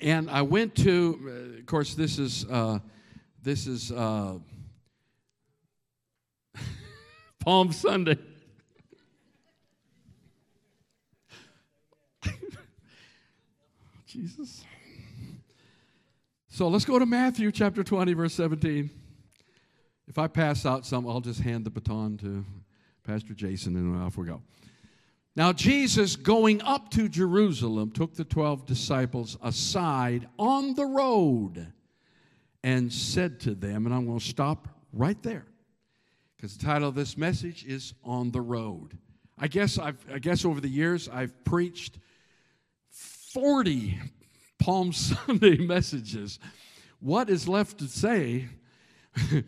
and I went to, of course, this is uh, this is uh, Palm Sunday. Jesus. So let's go to Matthew chapter 20, verse 17. If I pass out some, I'll just hand the baton to Pastor Jason and off we go. Now, Jesus, going up to Jerusalem, took the 12 disciples aside on the road and said to them, and I'm going to stop right there because the title of this message is On the Road. I guess, I've, I guess over the years I've preached 40 Palm Sunday messages. What is left to say?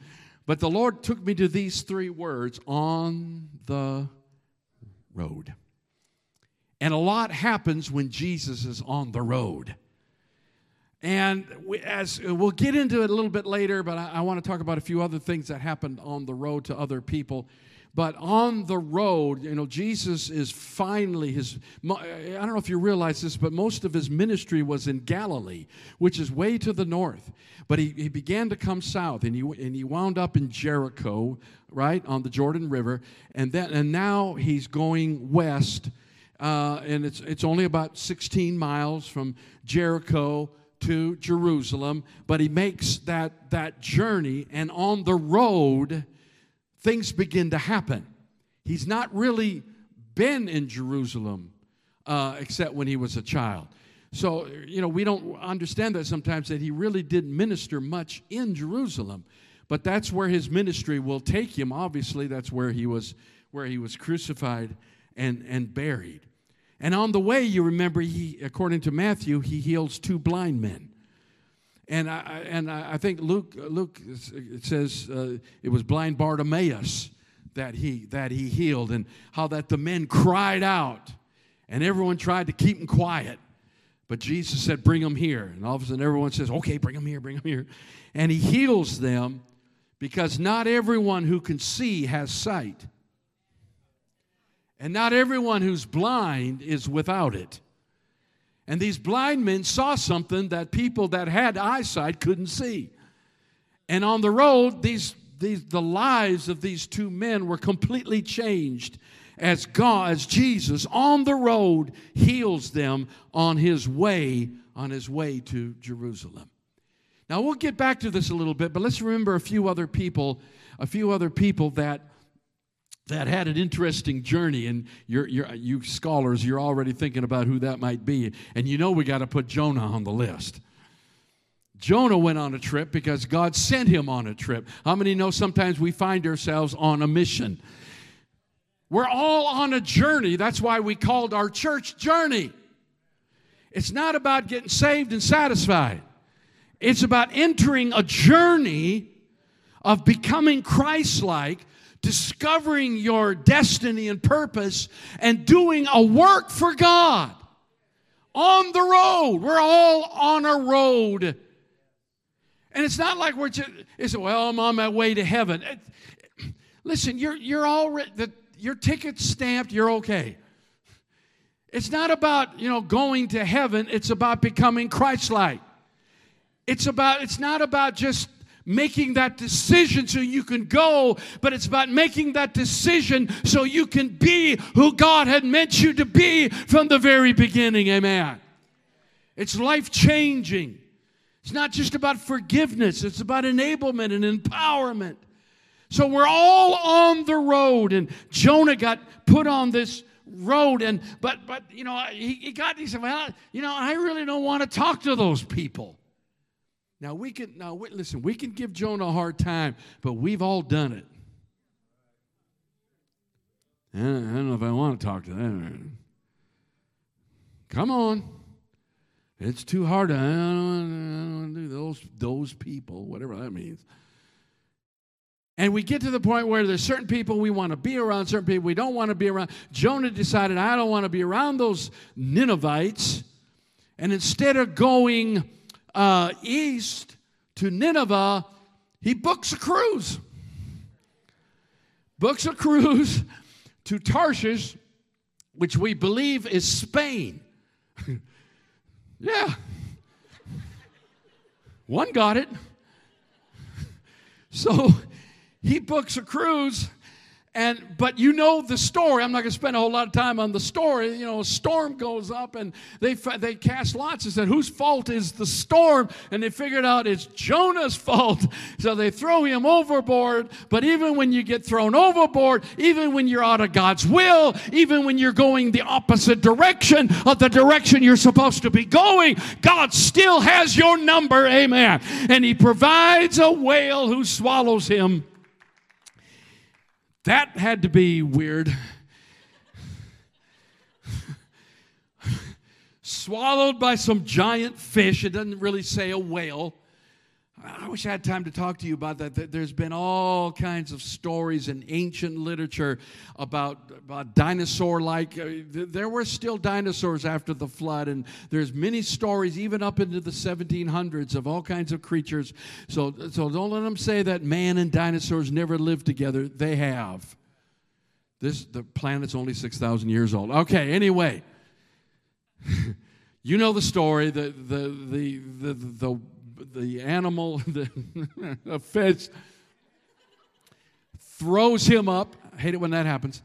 but the Lord took me to these three words on the road. And a lot happens when Jesus is on the road. And we, as we'll get into it a little bit later, but I, I want to talk about a few other things that happened on the road to other people. But on the road, you know, Jesus is finally his. I don't know if you realize this, but most of his ministry was in Galilee, which is way to the north. But he, he began to come south, and he and he wound up in Jericho, right on the Jordan River, and then and now he's going west uh, and it's, it's only about 16 miles from Jericho to Jerusalem, but he makes that, that journey, and on the road, things begin to happen. He's not really been in Jerusalem uh, except when he was a child. So, you know, we don't understand that sometimes that he really didn't minister much in Jerusalem. But that's where his ministry will take him. Obviously, that's where he was where he was crucified and, and buried. And on the way, you remember, he, according to Matthew, he heals two blind men. And I, and I think Luke, Luke says uh, it was blind Bartimaeus that he, that he healed, and how that the men cried out, and everyone tried to keep them quiet. But Jesus said, Bring them here. And all of a sudden, everyone says, Okay, bring them here, bring them here. And he heals them because not everyone who can see has sight. And not everyone who's blind is without it. And these blind men saw something that people that had eyesight couldn't see. And on the road, these, these, the lives of these two men were completely changed as God, as Jesus on the road heals them on his way, on his way to Jerusalem. Now we'll get back to this a little bit, but let's remember a few other people, a few other people that that had an interesting journey, and you're, you're, you scholars, you're already thinking about who that might be. And you know we got to put Jonah on the list. Jonah went on a trip because God sent him on a trip. How many know sometimes we find ourselves on a mission? We're all on a journey. That's why we called our church Journey. It's not about getting saved and satisfied, it's about entering a journey of becoming Christ like discovering your destiny and purpose, and doing a work for God on the road. We're all on a road. And it's not like we're just, it's, well, I'm on my way to heaven. listen, you're, you're already, the, your ticket's stamped, you're okay. It's not about, you know, going to heaven, it's about becoming Christ-like. It's about, it's not about just making that decision so you can go, but it's about making that decision so you can be who God had meant you to be from the very beginning. Amen. It's life changing. It's not just about forgiveness, it's about enablement and empowerment. So we're all on the road, and Jonah got put on this road and but but you know he, he got he said well you know i really don't want to talk to those people now we can now listen, we can give Jonah a hard time, but we've all done it. I don't know if I want to talk to them. Come on. It's too hard. To, I don't, I don't do those those people, whatever that means. And we get to the point where there's certain people we want to be around, certain people we don't want to be around. Jonah decided, I don't want to be around those Ninevites. And instead of going uh, east to Nineveh, he books a cruise. Books a cruise to Tarshish, which we believe is Spain. yeah. One got it. So he books a cruise and but you know the story. I'm not going to spend a whole lot of time on the story. You know, a storm goes up, and they they cast lots and said, "Whose fault is the storm?" And they figured out it's Jonah's fault. So they throw him overboard. But even when you get thrown overboard, even when you're out of God's will, even when you're going the opposite direction of the direction you're supposed to be going, God still has your number. Amen. And He provides a whale who swallows him that had to be weird. Swallowed by some giant fish. It doesn't really say a whale. I wish I had time to talk to you about that. There's been all kinds of stories in ancient literature about, about dinosaur like. Uh, there were still dinosaurs after the flood, and there's many stories, even up into the 1700s, of all kinds of creatures. So, so don't let them say that man and dinosaurs never lived together. They have. This, the planet's only 6,000 years old. Okay, anyway. you know the story. The, the, the, the, the the animal, the fish, throws him up. I hate it when that happens.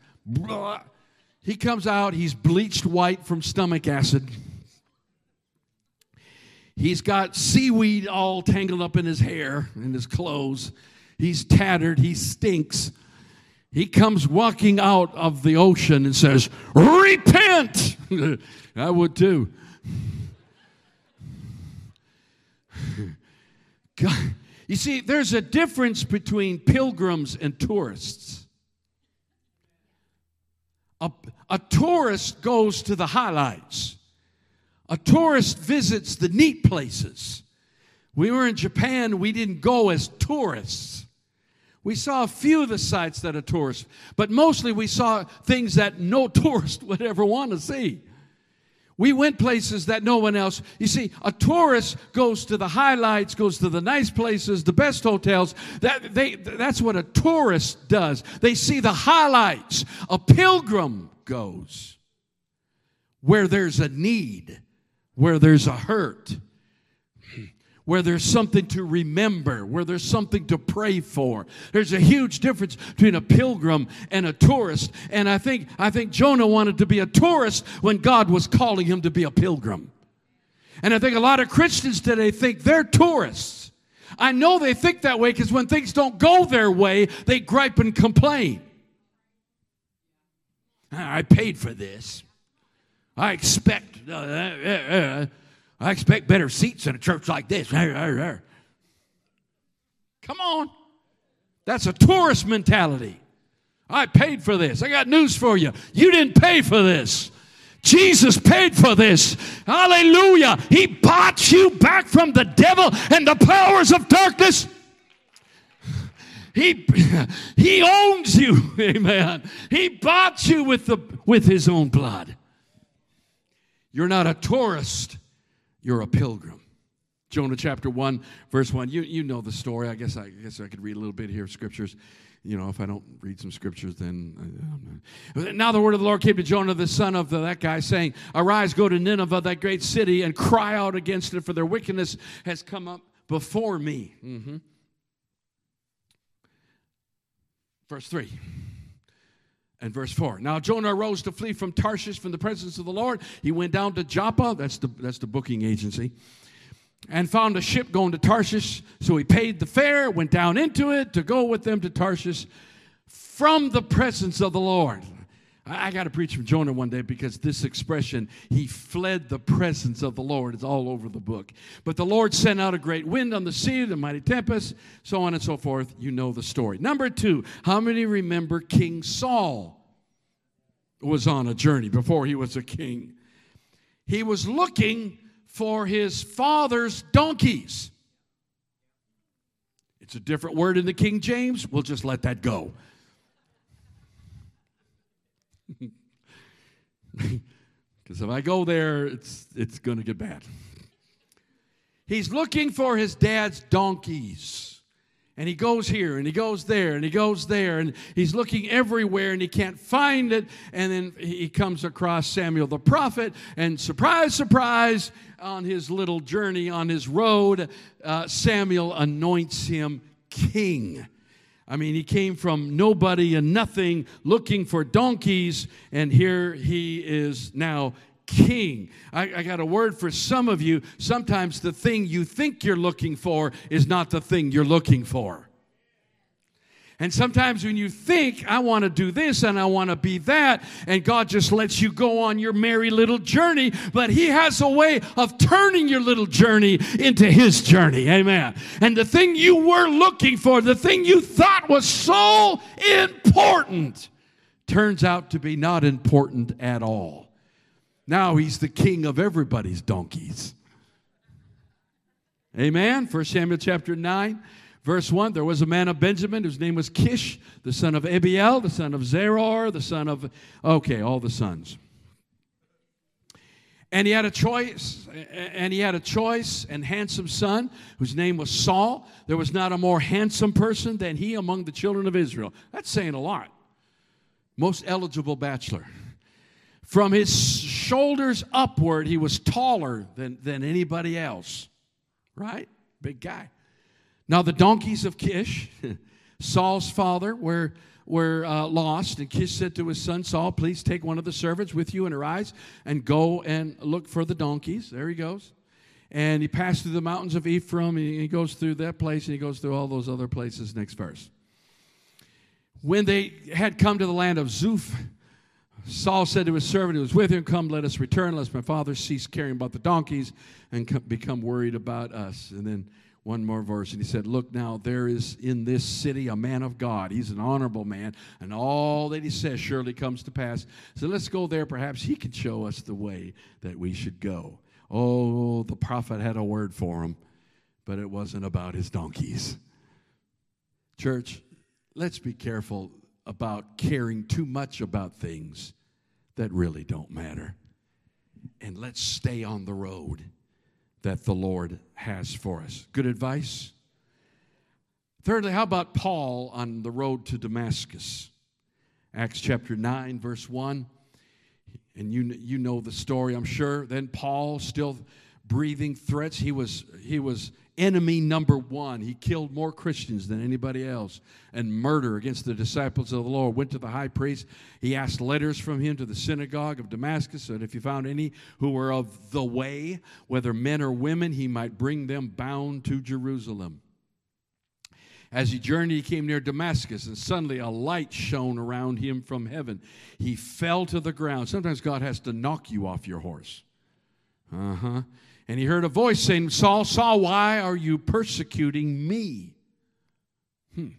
He comes out, he's bleached white from stomach acid. He's got seaweed all tangled up in his hair and his clothes. He's tattered, he stinks. He comes walking out of the ocean and says, Repent! I would too. God. You see, there's a difference between pilgrims and tourists. A, a tourist goes to the highlights. A tourist visits the neat places. We were in Japan, we didn't go as tourists. We saw a few of the sites that are tourists, but mostly we saw things that no tourist would ever want to see. We went places that no one else. You see, a tourist goes to the highlights, goes to the nice places, the best hotels. That they that's what a tourist does. They see the highlights. A pilgrim goes where there's a need, where there's a hurt, where there's something to remember, where there's something to pray for. There's a huge difference between a pilgrim and a tourist. And I think, I think Jonah wanted to be a tourist when God was calling him to be a pilgrim. And I think a lot of Christians today think they're tourists. I know they think that way because when things don't go their way, they gripe and complain. I paid for this. I expect. Uh, uh, uh, I expect better seats in a church like this. Come on. That's a tourist mentality. I paid for this. I got news for you. You didn't pay for this. Jesus paid for this. Hallelujah. He bought you back from the devil and the powers of darkness. He, he owns you. Amen. He bought you with, the, with his own blood. You're not a tourist you're a pilgrim. Jonah chapter 1, verse 1. You, you know the story. I guess I, I guess I could read a little bit here, of scriptures. You know, if I don't read some scriptures, then. Uh, now the word of the Lord came to Jonah, the son of the, that guy, saying, Arise, go to Nineveh, that great city, and cry out against it, for their wickedness has come up before me. Mm-hmm. Verse 3 and verse 4. Now Jonah arose to flee from Tarshish from the presence of the Lord. He went down to Joppa, that's the, that's the booking agency, and found a ship going to Tarshish. So he paid the fare, went down into it to go with them to Tarshish from the presence of the Lord. I, I got to preach from Jonah one day because this expression, he fled the presence of the Lord, is all over the book. But the Lord sent out a great wind on the sea, the mighty tempest, so on and so forth. You know the story. Number two, how many remember King Saul? was on a journey before he was a king. He was looking for his father's donkeys. It's a different word in the King James. We'll just let that go. Because if I go there, it's, it's going to get bad. He's looking for his dad's donkeys. And he goes here and he goes there and he goes there and he's looking everywhere and he can't find it. And then he comes across Samuel the prophet, and surprise, surprise, on his little journey, on his road, uh, Samuel anoints him king. I mean, he came from nobody and nothing looking for donkeys, and here he is now king. I, I, got a word for some of you. Sometimes the thing you think you're looking for is not the thing you're looking for. And sometimes when you think, I want to do this and I want to be that, and God just lets you go on your merry little journey, but He has a way of turning your little journey into His journey. Amen. And the thing you were looking for, the thing you thought was so important, turns out to be not important at all. Now he's the king of everybody's donkeys. Amen. 1 Samuel chapter 9, verse 1. There was a man of Benjamin whose name was Kish, the son of Abiel, the son of Zeror, the son of, okay, all the sons. And he had a choice, and he had a choice and handsome son whose name was Saul. There was not a more handsome person than he among the children of Israel. That's saying a lot. Most eligible bachelor. From his shoulders upward, he was taller than, than anybody else. Right? Big guy. Now, the donkeys of Kish, Saul's father, were, were uh, lost. And Kish said to his son Saul, Please take one of the servants with you and arise and go and look for the donkeys. There he goes. And he passed through the mountains of Ephraim. And he goes through that place and he goes through all those other places. Next verse. When they had come to the land of Zuph, Saul said to his servant who was with him, Come, let us return, lest my father cease caring about the donkeys and become worried about us. And then one more verse, and he said, Look now, there is in this city a man of God. He's an honorable man, and all that he says surely comes to pass. So let's go there. Perhaps he can show us the way that we should go. Oh, the prophet had a word for him, but it wasn't about his donkeys. Church, let's be careful about caring too much about things that really don't matter. And let's stay on the road that the Lord has for us. Good advice? Thirdly, how about Paul on the road to Damascus? Acts chapter 9, verse 1. And you, you know the story, I'm sure. Then Paul, still breathing threats, he was, he was enemy number one. He killed more Christians than anybody else. And murder against the disciples of the Lord. Went to the high priest. He asked letters from him to the synagogue of Damascus that if he found any who were of the way, whether men or women, he might bring them bound to Jerusalem. As he journeyed, he came near Damascus, and suddenly a light shone around him from heaven. He fell to the ground. Sometimes God has to knock you off your horse. Uh huh. And he heard a voice saying, Saul, Saul, why are you persecuting me? Hmm.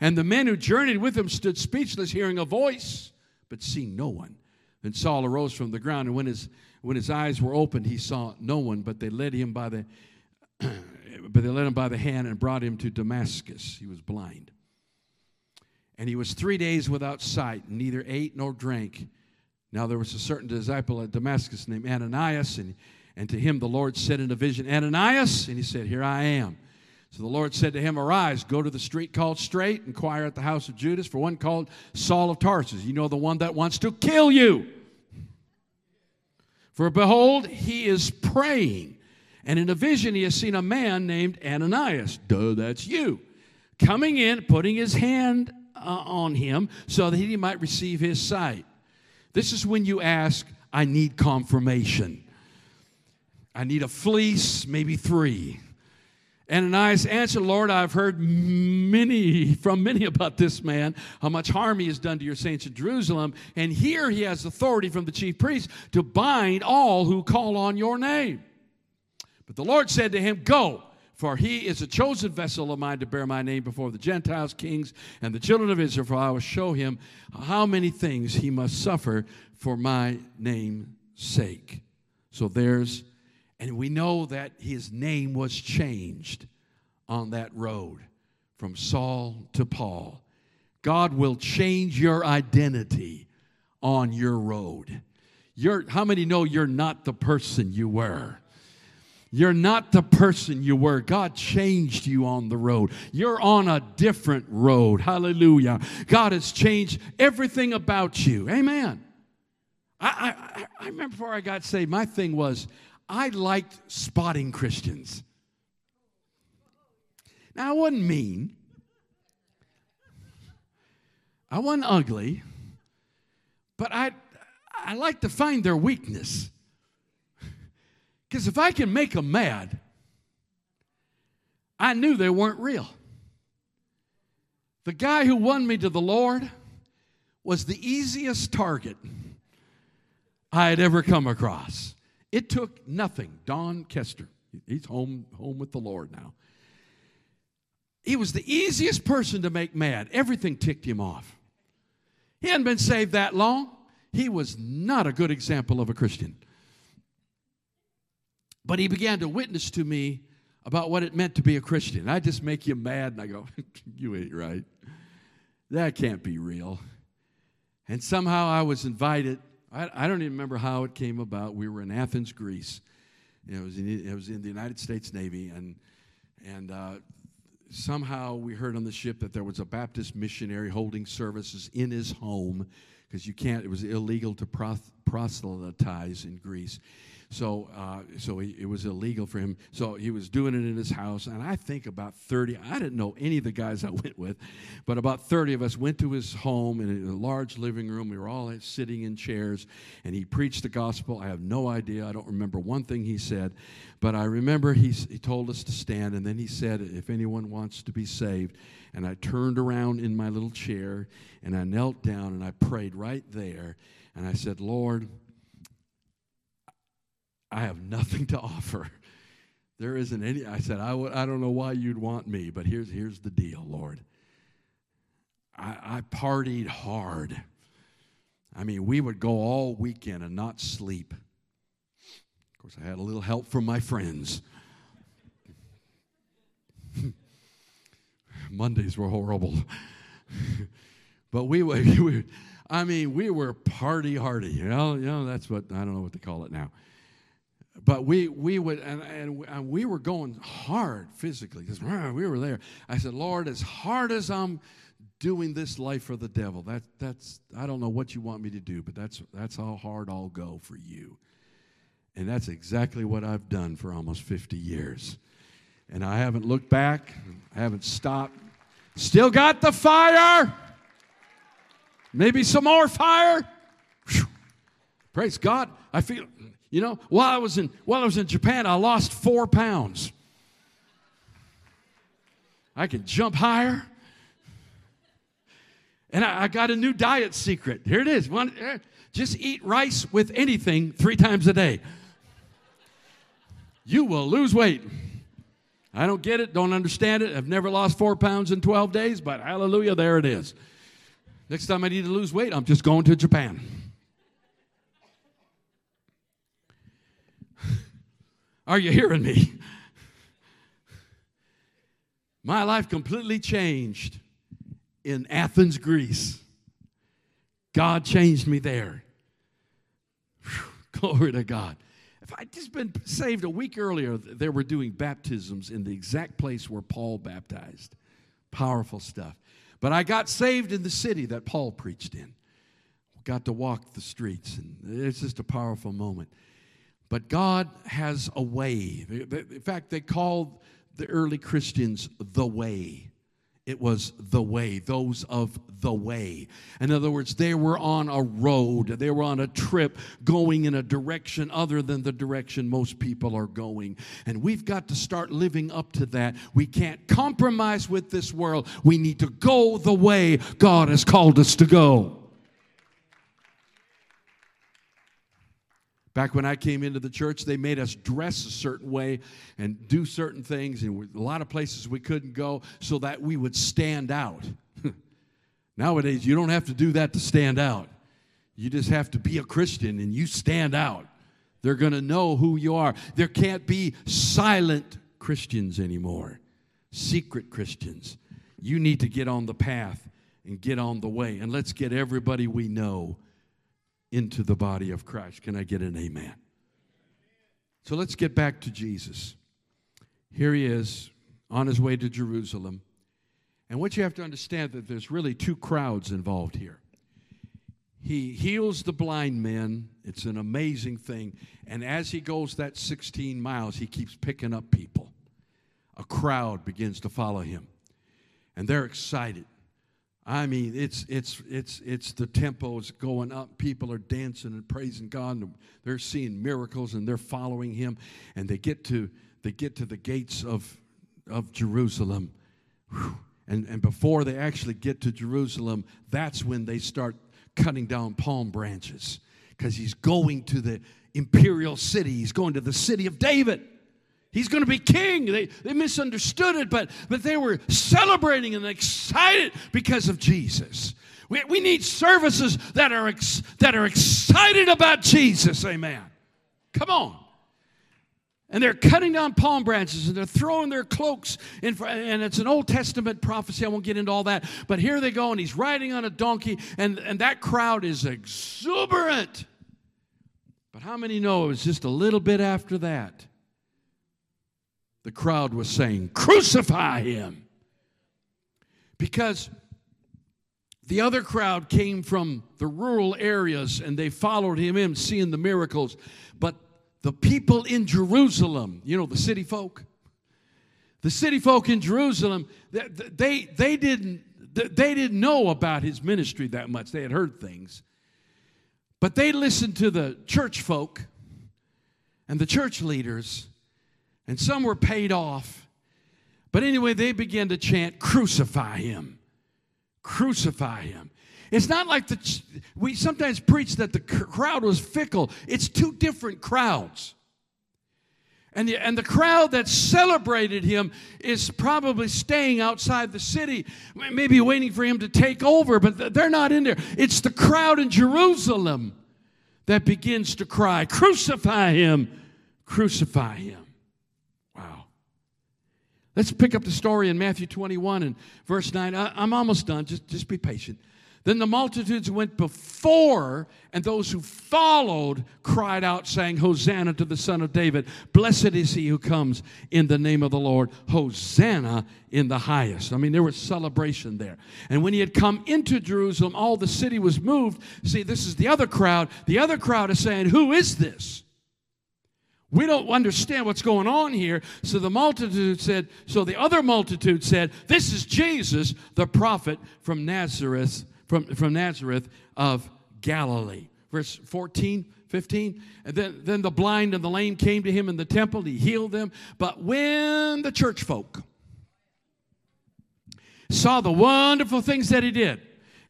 And the men who journeyed with him stood speechless, hearing a voice, but seeing no one. Then Saul arose from the ground, and when his, when his eyes were opened, he saw no one, but they led him by the but they led him by the hand and brought him to Damascus. He was blind. And he was three days without sight, neither ate nor drank. Now there was a certain disciple at Damascus named Ananias, and and to him the Lord said in a vision, Ananias, and he said, Here I am. So the Lord said to him, Arise, go to the street called Straight, inquire at the house of Judas for one called Saul of Tarsus. You know the one that wants to kill you. For behold, he is praying. And in a vision, he has seen a man named Ananias. Duh, that's you. Coming in, putting his hand uh, on him so that he might receive his sight. This is when you ask, I need confirmation. I need a fleece, maybe three. Ananias answered, Lord, I've heard many from many about this man, how much harm he has done to your saints in Jerusalem. And here he has authority from the chief priest to bind all who call on your name. But the Lord said to him, Go, for he is a chosen vessel of mine to bear my name before the Gentiles, kings, and the children of Israel, for I will show him how many things he must suffer for my name's sake. So there's and we know that his name was changed on that road from Saul to Paul. God will change your identity on your road. You're, how many know you're not the person you were? You're not the person you were. God changed you on the road. You're on a different road. Hallelujah. God has changed everything about you. Amen. I, I, I remember before I got saved, my thing was I liked spotting Christians. Now, I wasn't mean, I wasn't ugly, but I, I like to find their weakness. Because if I can make them mad, I knew they weren't real. The guy who won me to the Lord was the easiest target I had ever come across. It took nothing. Don Kester, he's home, home with the Lord now. He was the easiest person to make mad. Everything ticked him off. He hadn't been saved that long. He was not a good example of a Christian. But he began to witness to me about what it meant to be a Christian. I just make you mad, and I go, You ain't right. That can't be real. And somehow I was invited. I, I don't even remember how it came about. We were in Athens, Greece. It was in, it was in the United States Navy, and, and uh, somehow we heard on the ship that there was a Baptist missionary holding services in his home because you can't, it was illegal to proselytize in Greece. So, uh, so he, it was illegal for him. So he was doing it in his house. And I think about 30, I didn't know any of the guys I went with, but about 30 of us went to his home in a large living room. We were all sitting in chairs, and he preached the gospel. I have no idea. I don't remember one thing he said, but I remember he, he told us to stand, and then he said, If anyone wants to be saved, and I turned around in my little chair and I knelt down and I prayed right there. And I said, Lord, I have nothing to offer. There isn't any. I said, I w- I don't know why you'd want me, but here's, here's the deal, Lord. I, I partied hard. I mean, we would go all weekend and not sleep. Of course, I had a little help from my friends. Mondays were horrible. but we were, we, I mean, we were party hardy. You know, you know, that's what, I don't know what they call it now but we, we would, and, and, and we were going hard physically because we were there. I said, Lord, as hard as I'm doing this life for the devil, that, that's, I don't know what you want me to do, but that's, that's how hard I'll go for you. And that's exactly what I've done for almost 50 years. And I haven't looked back, I haven't stopped. Still got the fire. Maybe some more fire. Whew. Praise God. I feel you know, while I was in while I was in Japan, I lost four pounds. I can jump higher. And I, I got a new diet secret. Here it is. One, eh, just eat rice with anything three times a day. You will lose weight. I don't get it, don't understand it. I've never lost four pounds in 12 days, but hallelujah, there it is. Next time I need to lose weight, I'm just going to Japan. Are you hearing me? My life completely changed in Athens, Greece. God changed me there. Whew, glory to God. If I'd just been saved a week earlier, they were doing baptisms in the exact place where Paul baptized. Powerful stuff. But I got saved in the city that Paul preached in. Got to walk the streets, and it's just a powerful moment. But God has a way. In fact, they called the early Christians the way. It was the way, those of the way. In other words, they were on a road, they were on a trip going in a direction other than the direction most people are going. And we've got to start living up to that. We can't compromise with this world. We need to go the way God has called us to go. Back when I came into the church, they made us dress a certain way and do certain things, and a lot of places we couldn't go so that we would stand out. Nowadays, you don't have to do that to stand out. You just have to be a Christian and you stand out. They're going to know who you are. There can't be silent Christians anymore, secret Christians. You need to get on the path and get on the way. And let's get everybody we know into the body of Christ. Can I get an amen? So let's get back to Jesus. Here he is on his way to Jerusalem. And what you have to understand that there's really two crowds involved here. He heals the blind men. It's an amazing thing. And as he goes that 16 miles, he keeps picking up people. A crowd begins to follow him. And they're excited. I mean, it's it's it's it's the tempo is going up. People are dancing and praising God. And they're seeing miracles and they're following Him. And they get to they get to the gates of of Jerusalem. And and before they actually get to Jerusalem, that's when they start cutting down palm branches because he's going to the imperial city. He's going to the city of David. He's going to be king. They, they misunderstood it, but, but they were celebrating and excited because of Jesus. We, we need services that are, ex, that are excited about Jesus. Amen. Come on. And they're cutting down palm branches and they're throwing their cloaks in. And it's an Old Testament prophecy. I won't get into all that. But here they go, and he's riding on a donkey, and, and that crowd is exuberant. But how many know it was just a little bit after that? The crowd was saying, Crucify him! Because the other crowd came from the rural areas and they followed him in, seeing the miracles. But the people in Jerusalem, you know, the city folk, the city folk in Jerusalem, they, they, didn't, they didn't know about his ministry that much. They had heard things. But they listened to the church folk and the church leaders and some were paid off. But anyway, they began to chant, Crucify him! Crucify him! It's not like the, we sometimes preach that the crowd was fickle. It's two different crowds. And the, and the crowd that celebrated him is probably staying outside the city, maybe waiting for him to take over, but they're not in there. It's the crowd in Jerusalem that begins to cry, Crucify him! Crucify him! Let's pick up the story in Matthew 21 and verse 9. I, am almost done. Just, just be patient. Then the multitudes went before, and those who followed cried out, saying, Hosanna to the Son of David. Blessed is he who comes in the name of the Lord. Hosanna in the highest. I mean, there was celebration there. And when he had come into Jerusalem, all the city was moved. See, this is the other crowd. The other crowd is saying, Who is this? We don't understand what's going on here. So the multitude said, so the other multitude said, This is Jesus, the prophet from Nazareth, from, from Nazareth of Galilee. Verse 14, 15. And then, then the blind and the lame came to him in the temple. He healed them. But when the church folk saw the wonderful things that he did,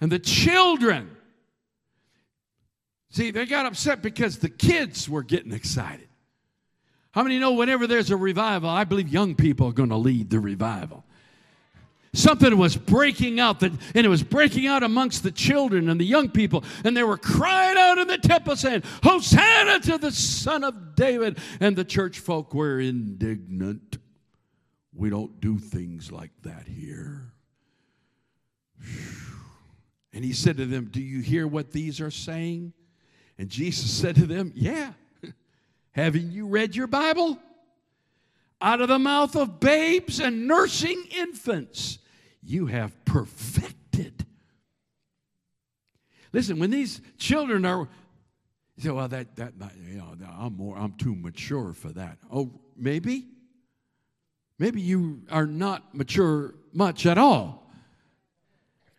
and the children, see, they got upset because the kids were getting excited. How many know whenever there's a revival, I believe young people are going to lead the revival? Something was breaking out, that, and it was breaking out amongst the children and the young people, and they were crying out in the temple saying, Hosanna to the Son of David. And the church folk were indignant. We don't do things like that here. And he said to them, Do you hear what these are saying? And Jesus said to them, Yeah. Haven't you read your Bible? Out of the mouth of babes and nursing infants, you have perfected. Listen, when these children are, you say, well, that, that, you know, I'm more, I'm too mature for that. Oh, maybe? Maybe you are not mature much at all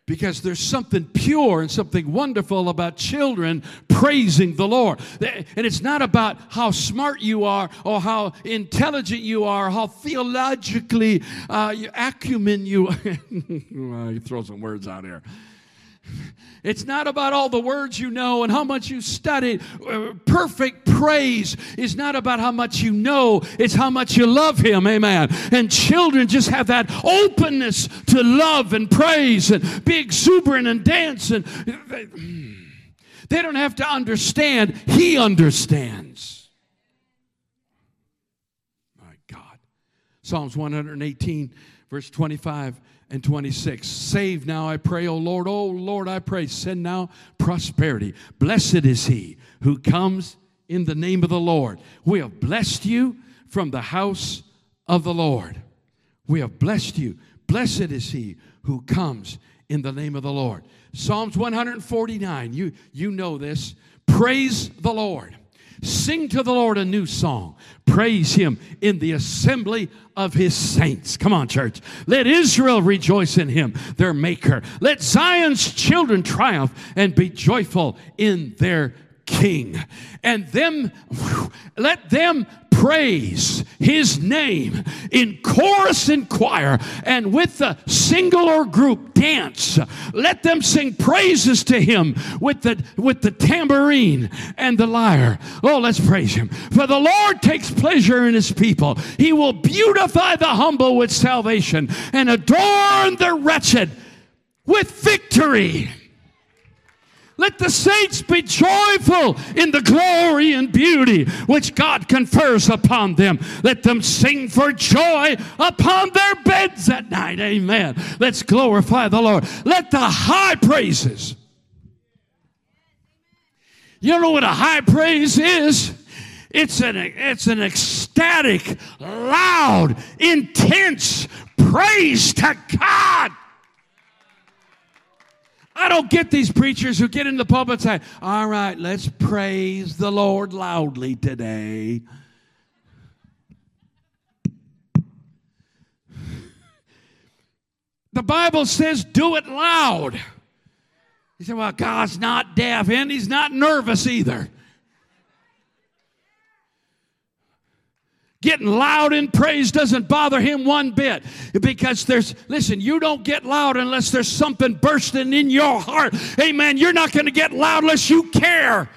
because there's something pure and something wonderful about children praising the Lord. And it's not about how smart you are or how intelligent you are, how theologically uh, acumen you. well, you throw some words out here. It's not about all the words you know and how much you studied. Uh, perfect praise is not about how much you know, it's how much you love Him. Amen. And children just have that openness to love and praise and be exuberant and dance. And they don't have to understand, He understands. My God. Psalms 118, verse 25 and 26. Save now, I pray, O Lord. O Lord, I pray, send now prosperity. Blessed is he who comes in the name of the Lord. We have blessed you from the house of the Lord. We have blessed you. Blessed is he who comes in the name of the Lord. Psalms 149, you, you know this. Praise the Lord. Sing to the Lord a new song. Praise him in the assembly of his saints. Come on, church. Let Israel rejoice in him, their maker. Let Zion's children triumph and be joyful in their king. And them, let them praise his name in chorus and choir and with the single or group dance. Let them sing praises to him with the with the tambourine and the lyre. Oh let's praise him. For the lord takes pleasure in his people. He will beautify the humble with salvation and adorn the wretched with victory let the saints be joyful in the glory and beauty which God confers upon them. Let them sing for joy upon their beds at night. Amen. Let's glorify the Lord. Let the high praises. You know what a high praise is? It's an, it's an ecstatic, loud, intense praise to God. I don't get these preachers who get in the pulpit and say, All right, let's praise the Lord loudly today. The Bible says, Do it loud. You said, Well, God's not deaf and He's not nervous either. Getting loud in praise doesn't bother him one bit because there's, listen, you don't get loud unless there's something bursting in your heart. Amen. You're not going to get loud unless you care.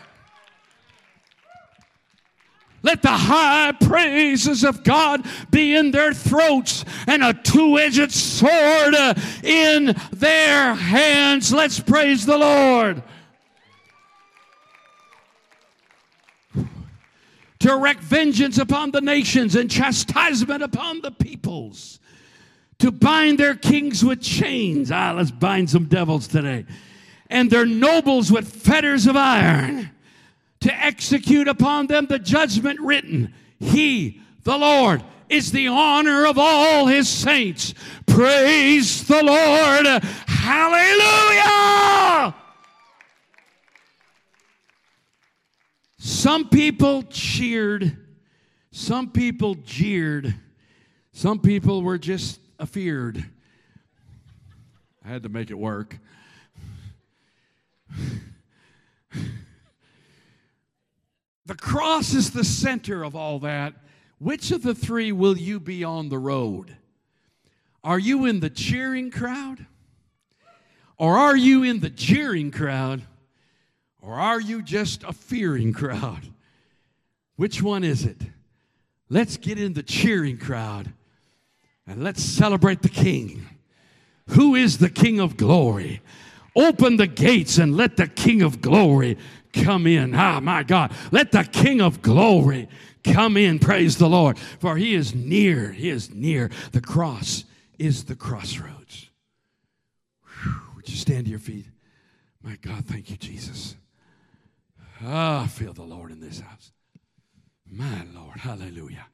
Let the high praises of God be in their throats and a two edged sword in their hands. Let's praise the Lord. To erect vengeance upon the nations and chastisement upon the peoples, to bind their kings with chains. Ah, let's bind some devils today. And their nobles with fetters of iron, to execute upon them the judgment written. He, the Lord, is the honor of all his saints. Praise the Lord. Hallelujah. Some people cheered, some people jeered, some people were just afeared. I had to make it work. The cross is the center of all that. Which of the three will you be on the road? Are you in the cheering crowd? Or are you in the jeering crowd? Or are you just a fearing crowd? Which one is it? Let's get in the cheering crowd and let's celebrate the King. Who is the King of glory? Open the gates and let the King of glory come in. Ah, my God. Let the King of glory come in. Praise the Lord. For he is near. He is near. The cross is the crossroads. Whew. Would you stand to your feet? My God, thank you, Jesus. Ah, I feel the Lord in this house. My Lord, hallelujah.